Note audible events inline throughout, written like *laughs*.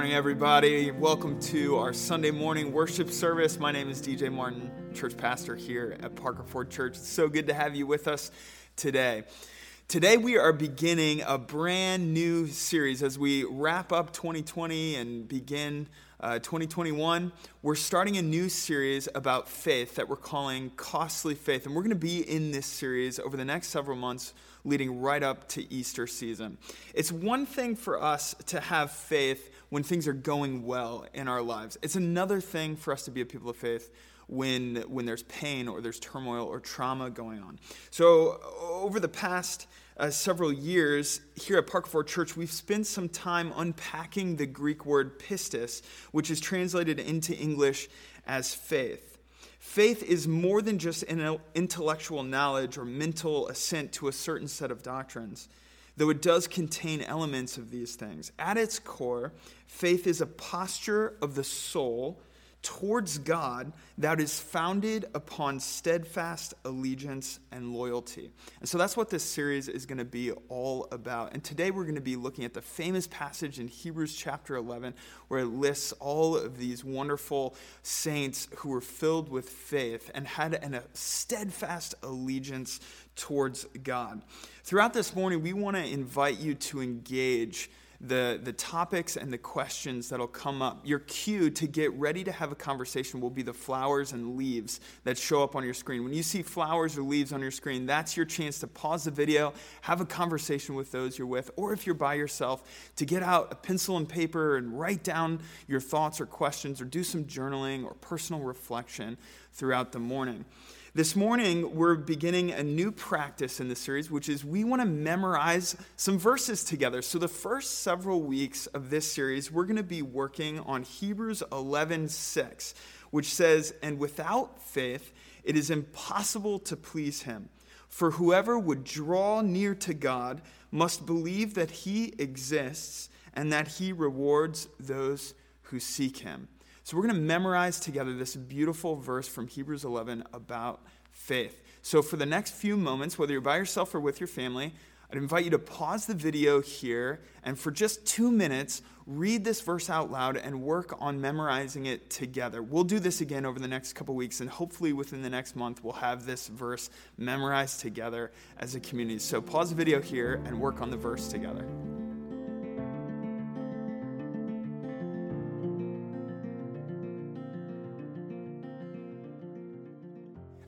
morning, everybody. Welcome to our Sunday morning worship service. My name is DJ Martin, church pastor here at Parker Ford Church. It's so good to have you with us today. Today, we are beginning a brand new series as we wrap up 2020 and begin uh, 2021. We're starting a new series about faith that we're calling Costly Faith. And we're going to be in this series over the next several months leading right up to Easter season. It's one thing for us to have faith when things are going well in our lives, it's another thing for us to be a people of faith when, when there's pain or there's turmoil or trauma going on. So, over the past uh, several years here at Parker Ford Church, we've spent some time unpacking the Greek word pistis, which is translated into English as faith. Faith is more than just an intellectual knowledge or mental assent to a certain set of doctrines, though it does contain elements of these things. At its core, faith is a posture of the soul towards God that is founded upon steadfast allegiance and loyalty. And so that's what this series is going to be all about. And today we're going to be looking at the famous passage in Hebrews chapter 11 where it lists all of these wonderful saints who were filled with faith and had a steadfast allegiance towards God. Throughout this morning, we want to invite you to engage the, the topics and the questions that'll come up. Your cue to get ready to have a conversation will be the flowers and leaves that show up on your screen. When you see flowers or leaves on your screen, that's your chance to pause the video, have a conversation with those you're with, or if you're by yourself, to get out a pencil and paper and write down your thoughts or questions, or do some journaling or personal reflection throughout the morning. This morning, we're beginning a new practice in this series, which is we want to memorize some verses together. So, the first several weeks of this series, we're going to be working on Hebrews 11 6, which says, And without faith, it is impossible to please him. For whoever would draw near to God must believe that he exists and that he rewards those who seek him. So we're going to memorize together this beautiful verse from Hebrews 11 about faith. So for the next few moments, whether you're by yourself or with your family, I'd invite you to pause the video here and for just two minutes, read this verse out loud and work on memorizing it together. We'll do this again over the next couple weeks, and hopefully within the next month, we'll have this verse memorized together as a community. So pause the video here and work on the verse together.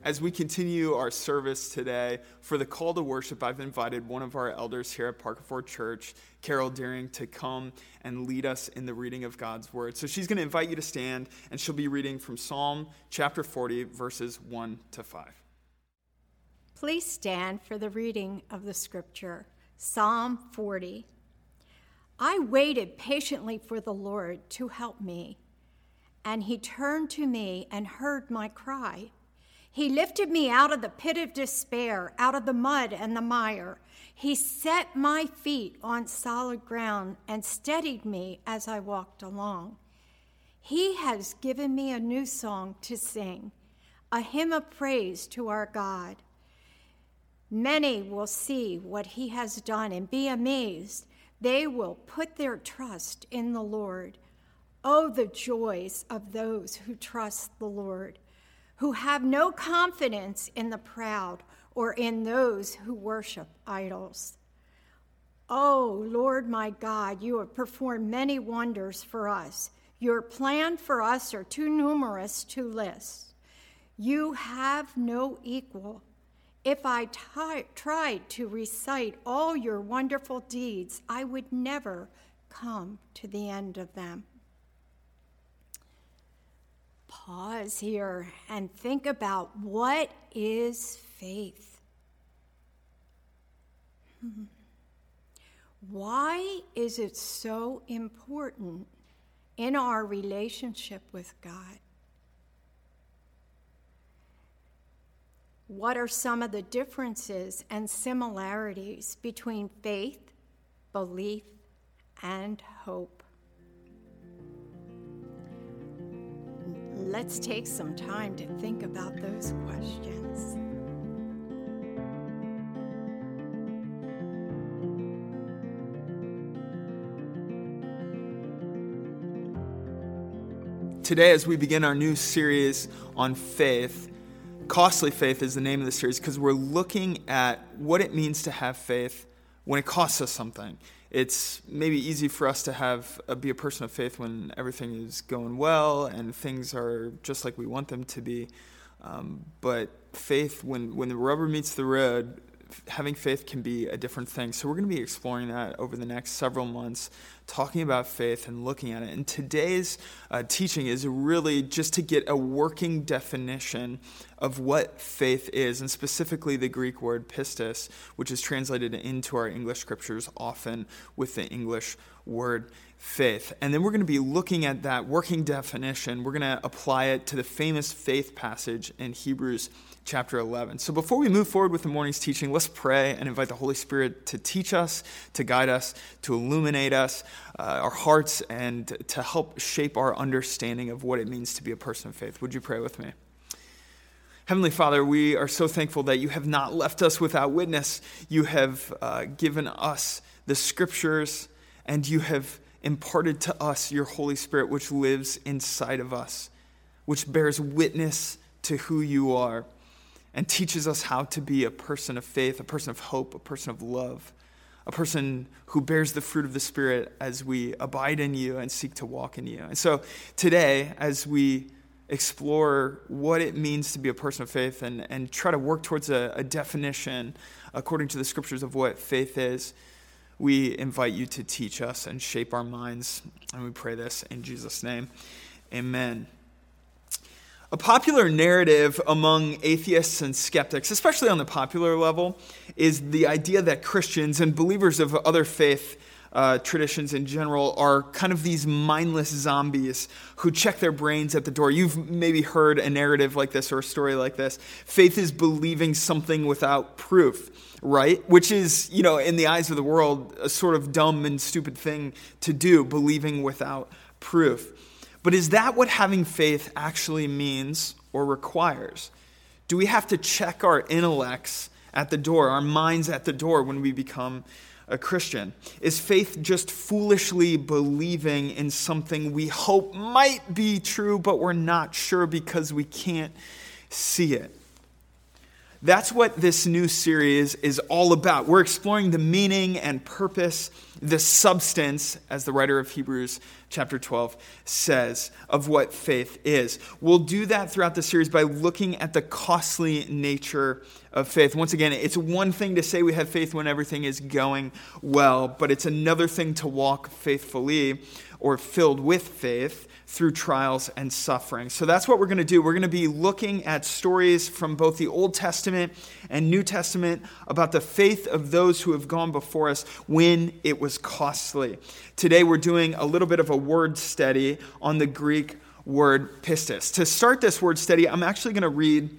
As we continue our service today, for the call to worship, I've invited one of our elders here at Parker Ford Church, Carol Deering, to come and lead us in the reading of God's Word. So she's going to invite you to stand, and she'll be reading from Psalm chapter 40, verses 1 to 5. Please stand for the reading of the scripture Psalm 40. I waited patiently for the Lord to help me, and he turned to me and heard my cry. He lifted me out of the pit of despair, out of the mud and the mire. He set my feet on solid ground and steadied me as I walked along. He has given me a new song to sing, a hymn of praise to our God. Many will see what he has done and be amazed. They will put their trust in the Lord. Oh, the joys of those who trust the Lord who have no confidence in the proud or in those who worship idols. Oh, Lord my God, you have performed many wonders for us. Your plan for us are too numerous to list. You have no equal. If I t- tried to recite all your wonderful deeds, I would never come to the end of them pause here and think about what is faith? Hmm. Why is it so important in our relationship with God? What are some of the differences and similarities between faith, belief, and hope? Let's take some time to think about those questions. today, as we begin our new series on faith, Costly Faith is the name of the series because we're looking at what it means to have faith when it costs us something. It's maybe easy for us to have uh, be a person of faith when everything is going well and things are just like we want them to be. Um, but faith, when when the rubber meets the road, having faith can be a different thing. So we're going to be exploring that over the next several months talking about faith and looking at it. And today's uh, teaching is really just to get a working definition of what faith is, and specifically the Greek word pistis, which is translated into our English scriptures often with the English word faith. And then we're going to be looking at that working definition. We're going to apply it to the famous faith passage in Hebrews chapter 11. So before we move forward with the morning's teaching, let's pray and invite the Holy Spirit to teach us, to guide us, to illuminate us, uh, our hearts, and to help shape our understanding of what it means to be a person of faith. Would you pray with me? Heavenly Father, we are so thankful that you have not left us without witness. You have uh, given us the scriptures, and you have imparted to us your Holy Spirit, which lives inside of us, which bears witness to who you are and teaches us how to be a person of faith, a person of hope, a person of love, a person who bears the fruit of the Spirit as we abide in you and seek to walk in you. And so today, as we explore what it means to be a person of faith and, and try to work towards a, a definition according to the scriptures of what faith is, we invite you to teach us and shape our minds. And we pray this in Jesus' name. Amen. A popular narrative among atheists and skeptics, especially on the popular level, is the idea that Christians and believers of other faith uh, traditions in general are kind of these mindless zombies who check their brains at the door. You've maybe heard a narrative like this or a story like this. Faith is believing something without proof, right? Which is, you know, in the eyes of the world, a sort of dumb and stupid thing to do, believing without proof. But is that what having faith actually means or requires? Do we have to check our intellects at the door, our minds at the door when we become a Christian? Is faith just foolishly believing in something we hope might be true, but we're not sure because we can't see it? That's what this new series is all about. We're exploring the meaning and purpose, the substance, as the writer of Hebrews chapter 12 says, of what faith is. We'll do that throughout the series by looking at the costly nature of faith. Once again, it's one thing to say we have faith when everything is going well, but it's another thing to walk faithfully or filled with faith through trials and suffering. So that's what we're going to do. We're going to be looking at stories from both the Old Testament and New Testament about the faith of those who have gone before us when it was costly. Today we're doing a little bit of a word study on the Greek word pistis. To start this word study, I'm actually going to read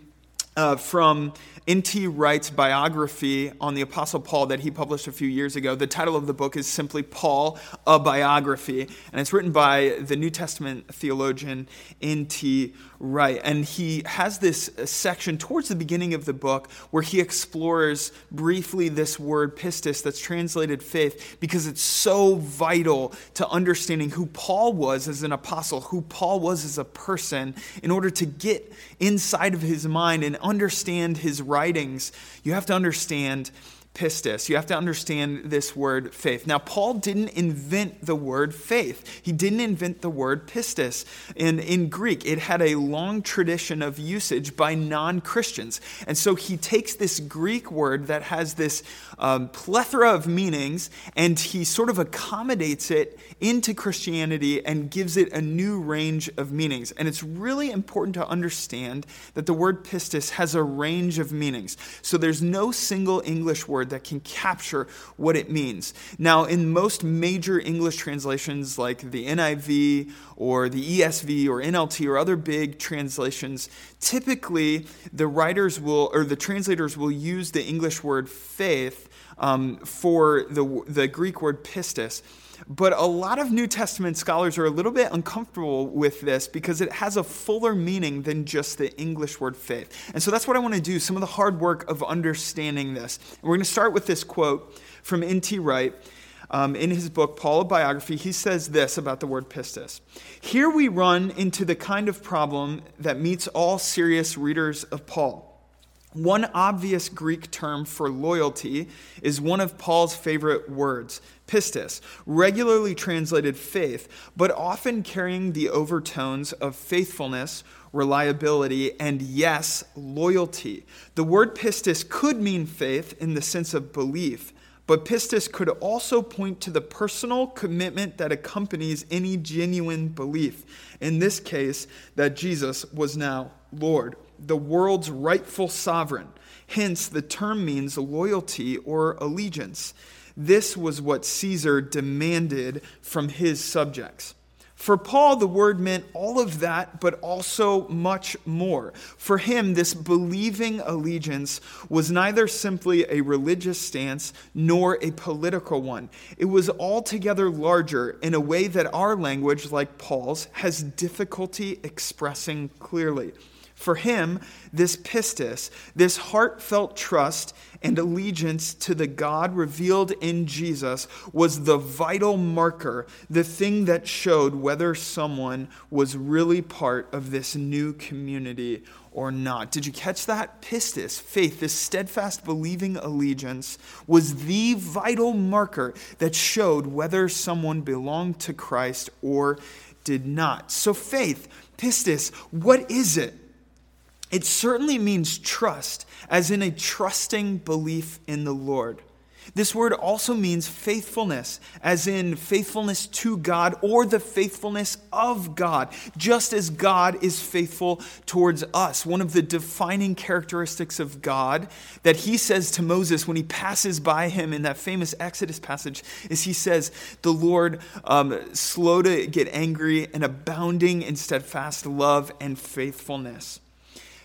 uh, from N.T. Wright's biography on the Apostle Paul that he published a few years ago. The title of the book is simply Paul, a Biography, and it's written by the New Testament theologian N.T. Wright. And he has this section towards the beginning of the book where he explores briefly this word pistis that's translated faith because it's so vital to understanding who Paul was as an apostle, who Paul was as a person, in order to get inside of his mind and understand his writings, you have to understand pistis. You have to understand this word faith. Now, Paul didn't invent the word faith. He didn't invent the word pistis. In, in Greek, it had a long tradition of usage by non Christians. And so he takes this Greek word that has this um, plethora of meanings and he sort of accommodates it into Christianity and gives it a new range of meanings. And it's really important to understand that the word pistis has a range of meanings. So there's no single English word that can capture what it means. Now, in most major English translations like the NIV or the ESV or NLT or other big translations, typically the writers will, or the translators will use the English word faith um, for the, the Greek word pistis. But a lot of New Testament scholars are a little bit uncomfortable with this because it has a fuller meaning than just the English word faith. And so that's what I want to do, some of the hard work of understanding this. And we're going to start with this quote from N.T. Wright. um, in his book, Paul, a biography, he says this about the word pistis. Here we run into the kind of problem that meets all serious readers of Paul. One obvious Greek term for loyalty is one of Paul's favorite words, pistis, regularly translated faith, but often carrying the overtones of faithfulness, reliability, and yes, loyalty. The word pistis could mean faith in the sense of belief, but pistis could also point to the personal commitment that accompanies any genuine belief. In this case, that Jesus was now Lord, the world's rightful sovereign. Hence, the term means loyalty or allegiance. This was what Caesar demanded from his subjects. For Paul, the word meant all of that, but also much more. For him, this believing allegiance was neither simply a religious stance nor a political one. It was altogether larger in a way that our language, like Paul's, has difficulty expressing clearly. For him, this pistis, this heartfelt trust and allegiance to the God revealed in Jesus, was the vital marker, the thing that showed whether someone was really part of this new community or not. Did you catch that? Pistis, faith, this steadfast believing allegiance, was the vital marker that showed whether someone belonged to Christ or did not. So, faith, pistis, what is it? It certainly means trust, as in a trusting belief in the Lord. This word also means faithfulness, as in faithfulness to God or the faithfulness of God, just as God is faithful towards us. One of the defining characteristics of God that he says to Moses when he passes by him in that famous Exodus passage is he says, The Lord, um, slow to get angry and abounding in steadfast love and faithfulness.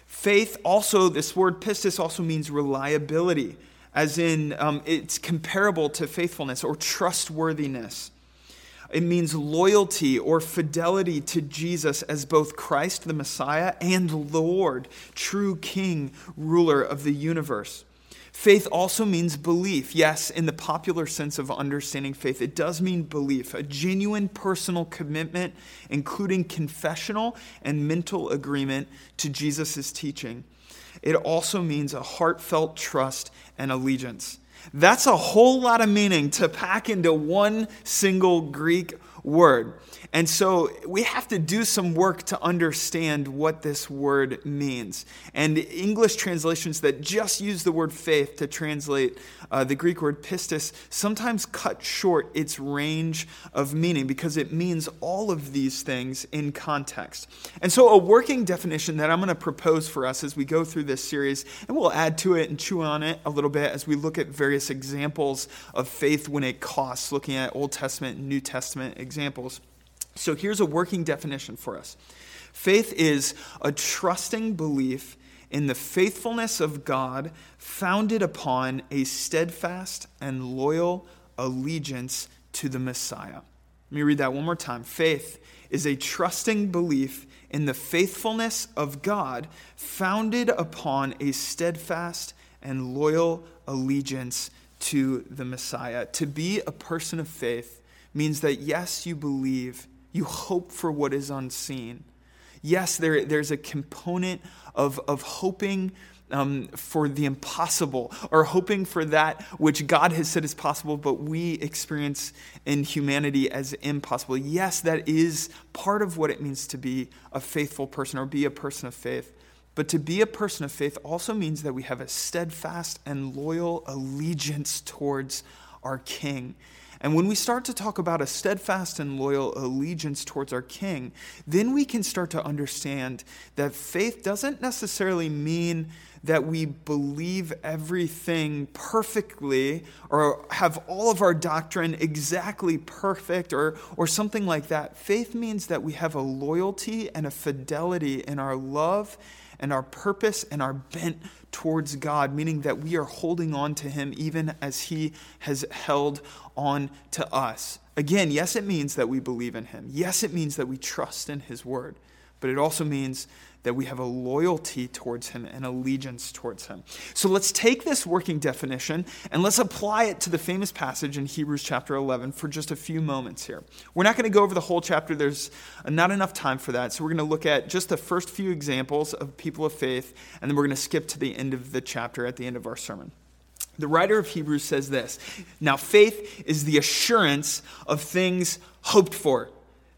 Faith also, this word pistis also means reliability, as in um, it's comparable to faithfulness or trustworthiness. It means loyalty or fidelity to Jesus as both Christ the Messiah and Lord, true King, ruler of the universe. Faith also means belief. Yes, in the popular sense of understanding faith, it does mean belief, a genuine personal commitment, including confessional and mental agreement to Jesus' teaching. It also means a heartfelt trust and allegiance. That's a whole lot of meaning to pack into one single Greek word. And so we have to do some work to understand what this word means. And English translations that just use the word faith to translate uh, the Greek word pistis sometimes cut short its range of meaning because it means all of these things in context. And so, a working definition that I'm going to propose for us as we go through this series, and we'll add to it and chew on it a little bit as we look at various examples of faith when it costs, looking at Old Testament and New Testament examples. So here's a working definition for us faith is a trusting belief in the faithfulness of God founded upon a steadfast and loyal allegiance to the Messiah. Let me read that one more time. Faith is a trusting belief in the faithfulness of God founded upon a steadfast and loyal allegiance to the Messiah. To be a person of faith means that, yes, you believe you hope for what is unseen. Yes, there, there's a component of, of hoping um, for the impossible or hoping for that which God has said is possible, but we experience in humanity as impossible. Yes, that is part of what it means to be a faithful person or be a person of faith. But to be a person of faith also means that we have a steadfast and loyal allegiance towards our King. And when we start to talk about a steadfast and loyal allegiance towards our King, then we can start to understand that faith doesn't necessarily mean that we believe everything perfectly or have all of our doctrine exactly perfect or, or something like that. Faith means that we have a loyalty and a fidelity in our love and our purpose and our bent towards God, meaning that we are holding on to Him even as He has held on to us. Again, yes, it means that we believe in Him. Yes, it means that we trust in His word. But it also means that we have a loyalty towards him and allegiance towards him. So let's take this working definition and let's apply it to the famous passage in Hebrews chapter 11 for just a few moments here. We're not going to go over the whole chapter, there's not enough time for that. So we're going to look at just the first few examples of people of faith, and then we're going to skip to the end of the chapter at the end of our sermon. The writer of Hebrews says this Now, faith is the assurance of things hoped for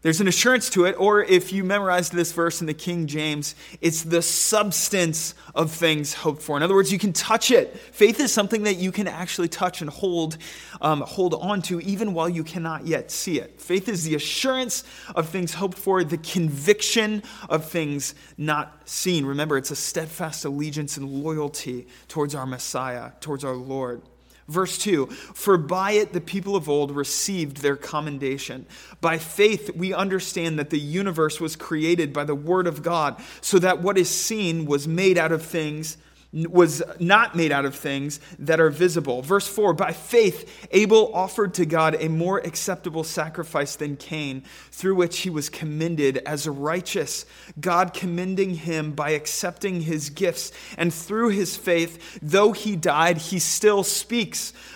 there's an assurance to it, or if you memorized this verse in the King James, it's the substance of things hoped for. In other words, you can touch it. Faith is something that you can actually touch and hold, um, hold on to, even while you cannot yet see it. Faith is the assurance of things hoped for, the conviction of things not seen. Remember, it's a steadfast allegiance and loyalty towards our Messiah, towards our Lord. Verse 2 For by it the people of old received their commendation. By faith we understand that the universe was created by the word of God, so that what is seen was made out of things was not made out of things that are visible. Verse 4 By faith, Abel offered to God a more acceptable sacrifice than Cain, through which he was commended as righteous, God commending him by accepting his gifts. And through his faith, though he died, he still speaks.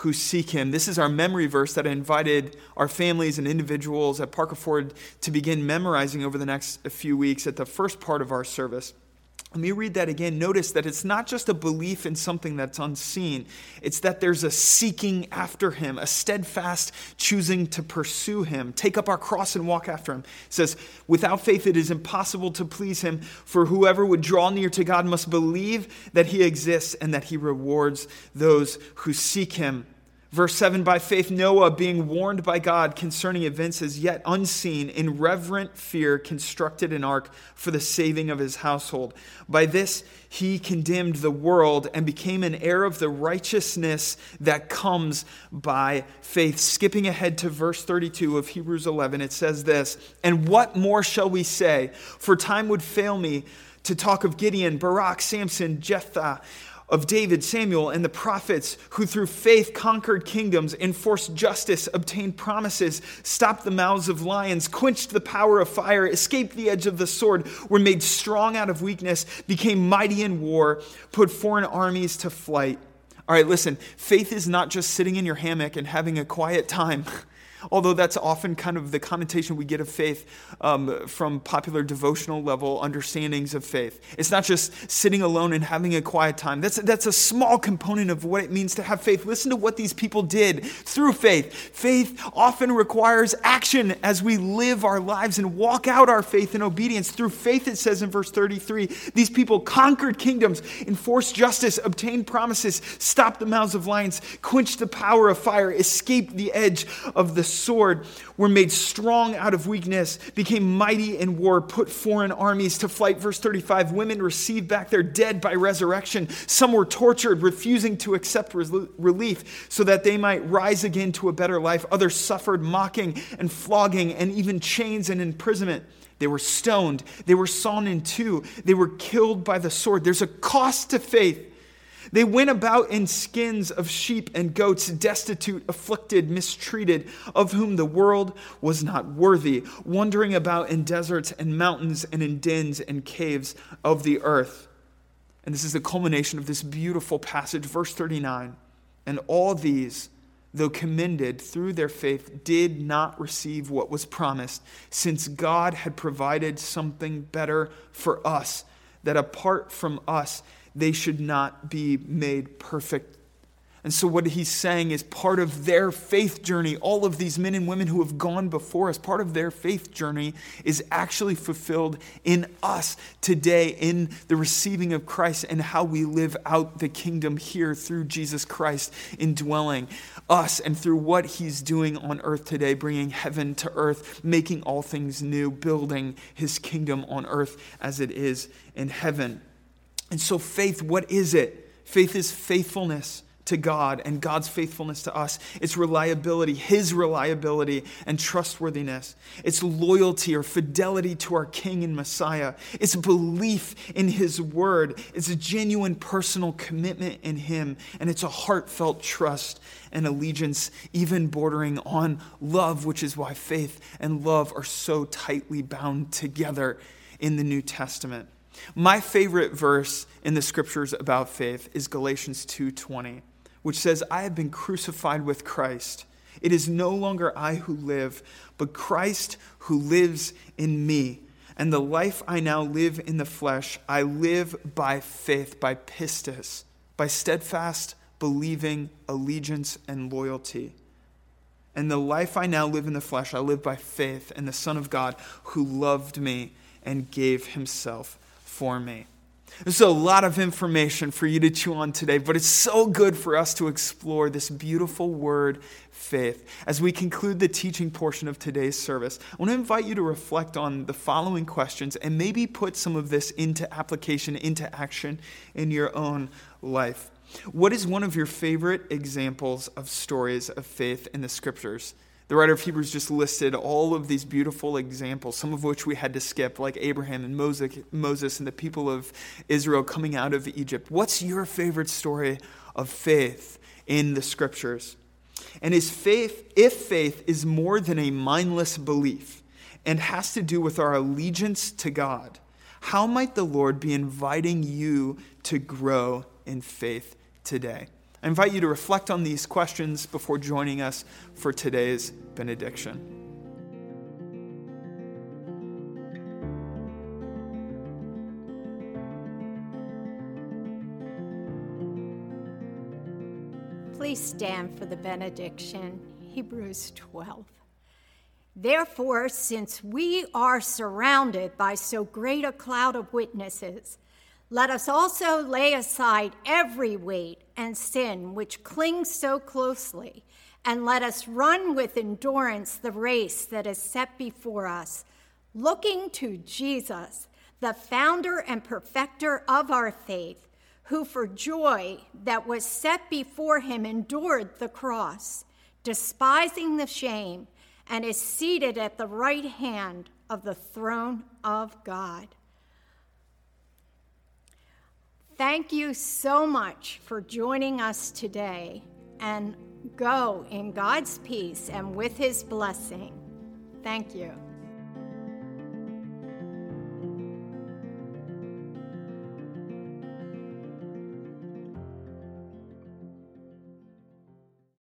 who seek him. This is our memory verse that I invited our families and individuals at Parker Ford to begin memorizing over the next few weeks at the first part of our service. Let me read that again. Notice that it's not just a belief in something that's unseen, it's that there's a seeking after him, a steadfast choosing to pursue him, take up our cross and walk after him. It says, Without faith, it is impossible to please him, for whoever would draw near to God must believe that he exists and that he rewards those who seek him. Verse 7 By faith, Noah, being warned by God concerning events as yet unseen, in reverent fear constructed an ark for the saving of his household. By this, he condemned the world and became an heir of the righteousness that comes by faith. Skipping ahead to verse 32 of Hebrews 11, it says this And what more shall we say? For time would fail me to talk of Gideon, Barak, Samson, Jephthah of David, Samuel, and the prophets who through faith conquered kingdoms, enforced justice, obtained promises, stopped the mouths of lions, quenched the power of fire, escaped the edge of the sword, were made strong out of weakness, became mighty in war, put foreign armies to flight. All right, listen, faith is not just sitting in your hammock and having a quiet time. *laughs* although that's often kind of the connotation we get of faith um, from popular devotional level understandings of faith. It's not just sitting alone and having a quiet time. That's, that's a small component of what it means to have faith. Listen to what these people did through faith. Faith often requires action as we live our lives and walk out our faith in obedience. Through faith, it says in verse 33, these people conquered kingdoms, enforced justice, obtained promises, stopped the mouths of lions, quenched the power of fire, escaped the edge of the sword, were made strong out of weakness, became mighty in war, put foreign armies to flight. Verse 35 Women received back their dead by resurrection. Some were tortured, refusing to accept relief so that they might rise again to a better life. Others suffered mocking and flogging and even chains and imprisonment. They were stoned. They were sawn in two. They were killed by the sword. There's a cost to faith. They went about in skins of sheep and goats, destitute, afflicted, mistreated, of whom the world was not worthy, wandering about in deserts and mountains and in dens and caves of the earth. And this is the culmination of this beautiful passage, verse 39. And all these, though commended through their faith, did not receive what was promised, since God had provided something better for us, that apart from us, they should not be made perfect. And so, what he's saying is part of their faith journey, all of these men and women who have gone before us, part of their faith journey is actually fulfilled in us today, in the receiving of Christ and how we live out the kingdom here through Jesus Christ indwelling us and through what he's doing on earth today, bringing heaven to earth, making all things new, building his kingdom on earth as it is in heaven. And so, faith, what is it? Faith is faithfulness to God and God's faithfulness to us. It's reliability, His reliability and trustworthiness. It's loyalty or fidelity to our King and Messiah. It's belief in His word. It's a genuine personal commitment in Him. And it's a heartfelt trust and allegiance, even bordering on love, which is why faith and love are so tightly bound together in the New Testament. My favorite verse in the scriptures about faith is Galatians 2:20 which says, I have been crucified with Christ. It is no longer I who live, but Christ who lives in me. And the life I now live in the flesh, I live by faith, by pistis, by steadfast believing, allegiance, and loyalty. And the life I now live in the flesh, I live by faith in the Son of God who loved me and gave himself for me. There's a lot of information for you to chew on today, but it's so good for us to explore this beautiful word, faith. As we conclude the teaching portion of today's service, I want to invite you to reflect on the following questions and maybe put some of this into application, into action in your own life. What is one of your favorite examples of stories of faith in the scriptures? The writer of Hebrews just listed all of these beautiful examples, some of which we had to skip, like Abraham and Moses and the people of Israel coming out of Egypt. What's your favorite story of faith in the scriptures? And is faith, if faith is more than a mindless belief and has to do with our allegiance to God, how might the Lord be inviting you to grow in faith today? I invite you to reflect on these questions before joining us for today's benediction. Please stand for the benediction, Hebrews 12. Therefore, since we are surrounded by so great a cloud of witnesses, let us also lay aside every weight and sin which clings so closely, and let us run with endurance the race that is set before us, looking to Jesus, the founder and perfecter of our faith, who for joy that was set before him endured the cross, despising the shame, and is seated at the right hand of the throne of God. Thank you so much for joining us today and go in God's peace and with his blessing. Thank you.